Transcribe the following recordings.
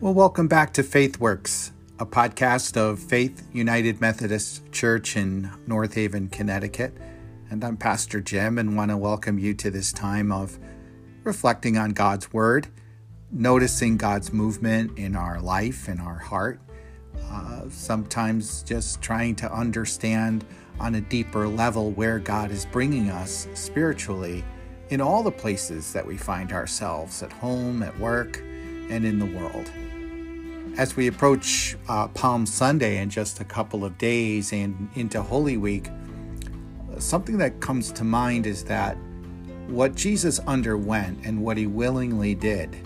Well, welcome back to Faith Works, a podcast of Faith United Methodist Church in North Haven, Connecticut. And I'm Pastor Jim and want to welcome you to this time of reflecting on God's Word, noticing God's movement in our life, in our heart, uh, sometimes just trying to understand on a deeper level where God is bringing us spiritually in all the places that we find ourselves at home, at work, and in the world as we approach uh, Palm Sunday in just a couple of days and into Holy Week, something that comes to mind is that what Jesus underwent and what he willingly did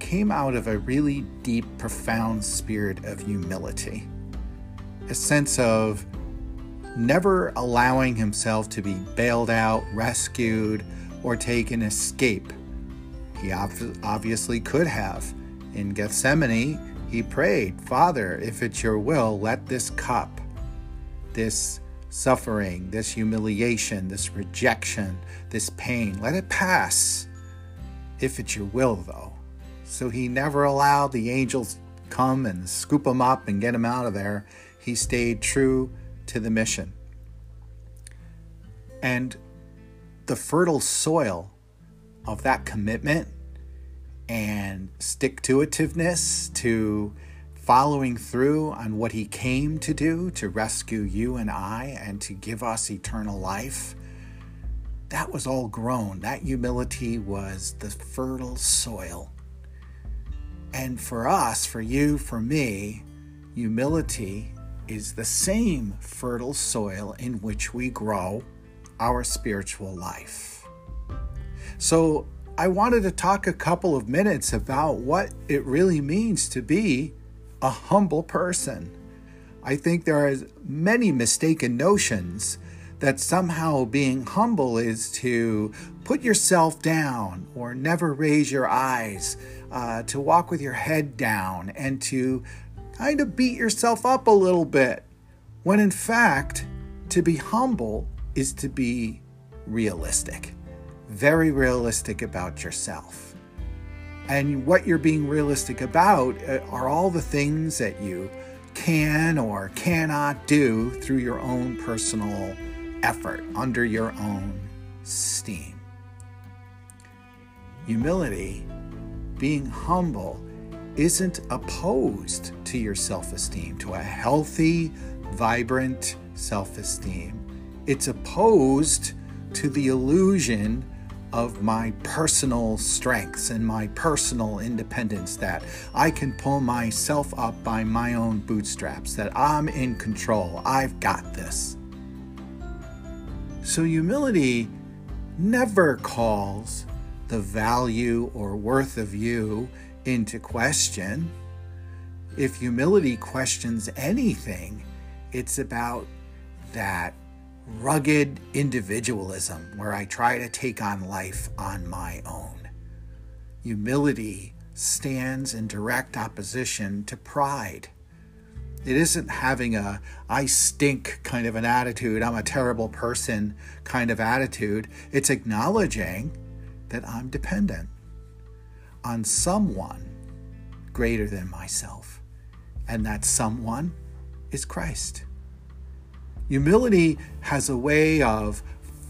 came out of a really deep, profound spirit of humility. A sense of never allowing himself to be bailed out, rescued, or take an escape. He obviously could have. In Gethsemane, he prayed, Father, if it's your will, let this cup, this suffering, this humiliation, this rejection, this pain, let it pass. If it's your will, though. So he never allowed the angels come and scoop him up and get him out of there. He stayed true to the mission. And the fertile soil of that commitment and stick to itiveness to following through on what he came to do to rescue you and I and to give us eternal life. That was all grown. That humility was the fertile soil. And for us, for you, for me, humility is the same fertile soil in which we grow our spiritual life. So I wanted to talk a couple of minutes about what it really means to be a humble person. I think there are many mistaken notions that somehow being humble is to put yourself down or never raise your eyes, uh, to walk with your head down, and to kind of beat yourself up a little bit. When in fact, to be humble is to be realistic very realistic about yourself. And what you're being realistic about uh, are all the things that you can or cannot do through your own personal effort, under your own steam. Humility, being humble, isn't opposed to your self esteem, to a healthy, vibrant self esteem. It's opposed to the illusion of my personal strengths and my personal independence, that I can pull myself up by my own bootstraps, that I'm in control, I've got this. So, humility never calls the value or worth of you into question. If humility questions anything, it's about that rugged individualism where I try to take on life on my own. Humility stands in direct opposition to pride. It isn't having a I stink kind of an attitude, I'm a terrible person kind of attitude. It's acknowledging that I'm dependent on someone greater than myself, and that someone is Christ. Humility has a way of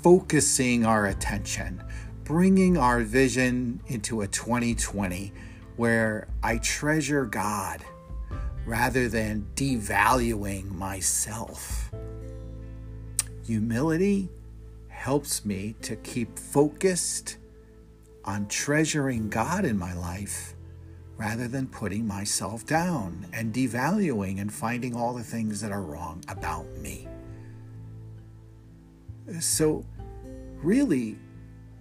focusing our attention, bringing our vision into a 2020 where I treasure God rather than devaluing myself. Humility helps me to keep focused on treasuring God in my life rather than putting myself down and devaluing and finding all the things that are wrong about me. So, really,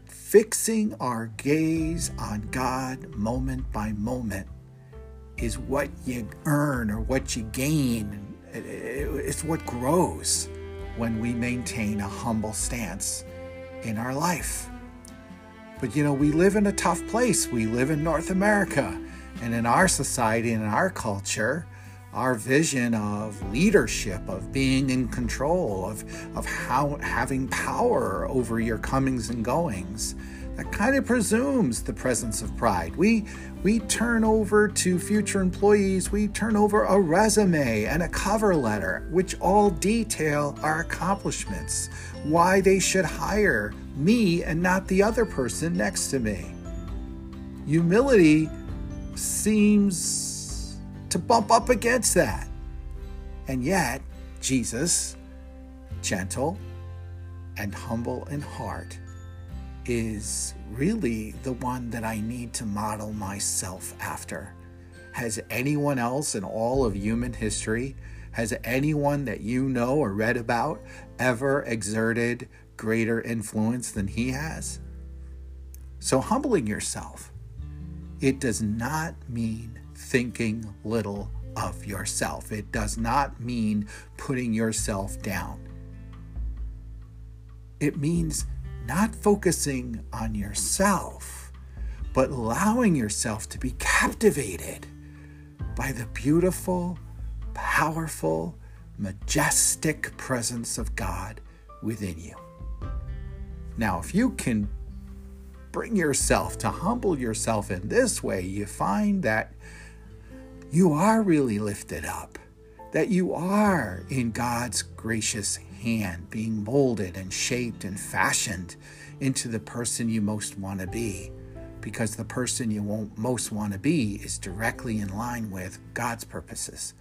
fixing our gaze on God moment by moment is what you earn or what you gain. It's what grows when we maintain a humble stance in our life. But you know, we live in a tough place. We live in North America. And in our society and in our culture, our vision of leadership, of being in control, of, of how having power over your comings and goings. that kind of presumes the presence of pride. We we turn over to future employees, we turn over a resume and a cover letter, which all detail our accomplishments, why they should hire me and not the other person next to me. Humility seems to bump up against that. And yet, Jesus, gentle and humble in heart, is really the one that I need to model myself after. Has anyone else in all of human history, has anyone that you know or read about ever exerted greater influence than he has? So, humbling yourself, it does not mean thinking little of yourself. It does not mean putting yourself down. It means not focusing on yourself, but allowing yourself to be captivated by the beautiful, powerful, majestic presence of God within you. Now, if you can bring yourself to humble yourself in this way, you find that you are really lifted up, that you are in God's gracious hand, being molded and shaped and fashioned into the person you most want to be. Because the person you won't most want to be is directly in line with God's purposes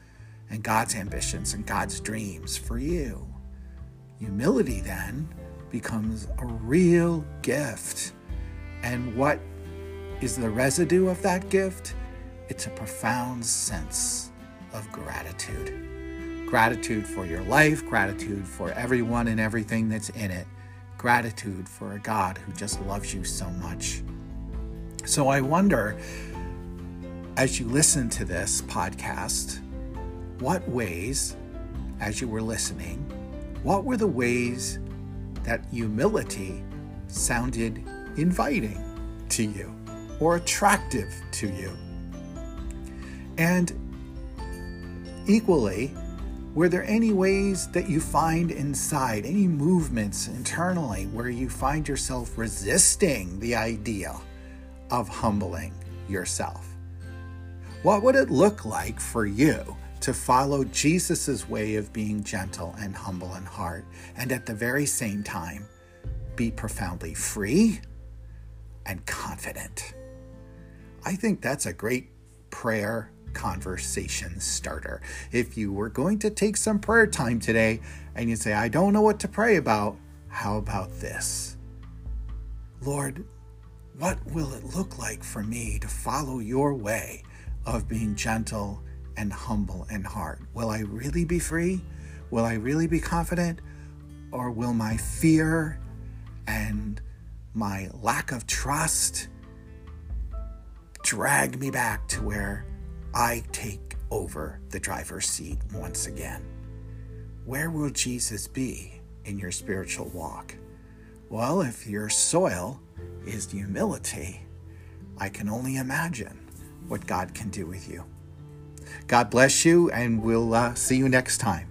and God's ambitions and God's dreams for you. Humility then becomes a real gift. And what is the residue of that gift? It's a profound sense of gratitude gratitude for your life, gratitude for everyone and everything that's in it, gratitude for a God who just loves you so much. So I wonder, as you listen to this podcast, what ways, as you were listening, what were the ways that humility sounded inviting to you or attractive to you? And equally, were there any ways that you find inside, any movements internally where you find yourself resisting the idea of humbling yourself? What would it look like for you to follow Jesus' way of being gentle and humble in heart, and at the very same time, be profoundly free and confident? I think that's a great prayer conversation starter. If you were going to take some prayer time today and you say, I don't know what to pray about, how about this? Lord, what will it look like for me to follow your way of being gentle and humble in heart? Will I really be free? Will I really be confident? Or will my fear and my lack of trust drag me back to where I take over the driver's seat once again. Where will Jesus be in your spiritual walk? Well, if your soil is humility, I can only imagine what God can do with you. God bless you, and we'll uh, see you next time.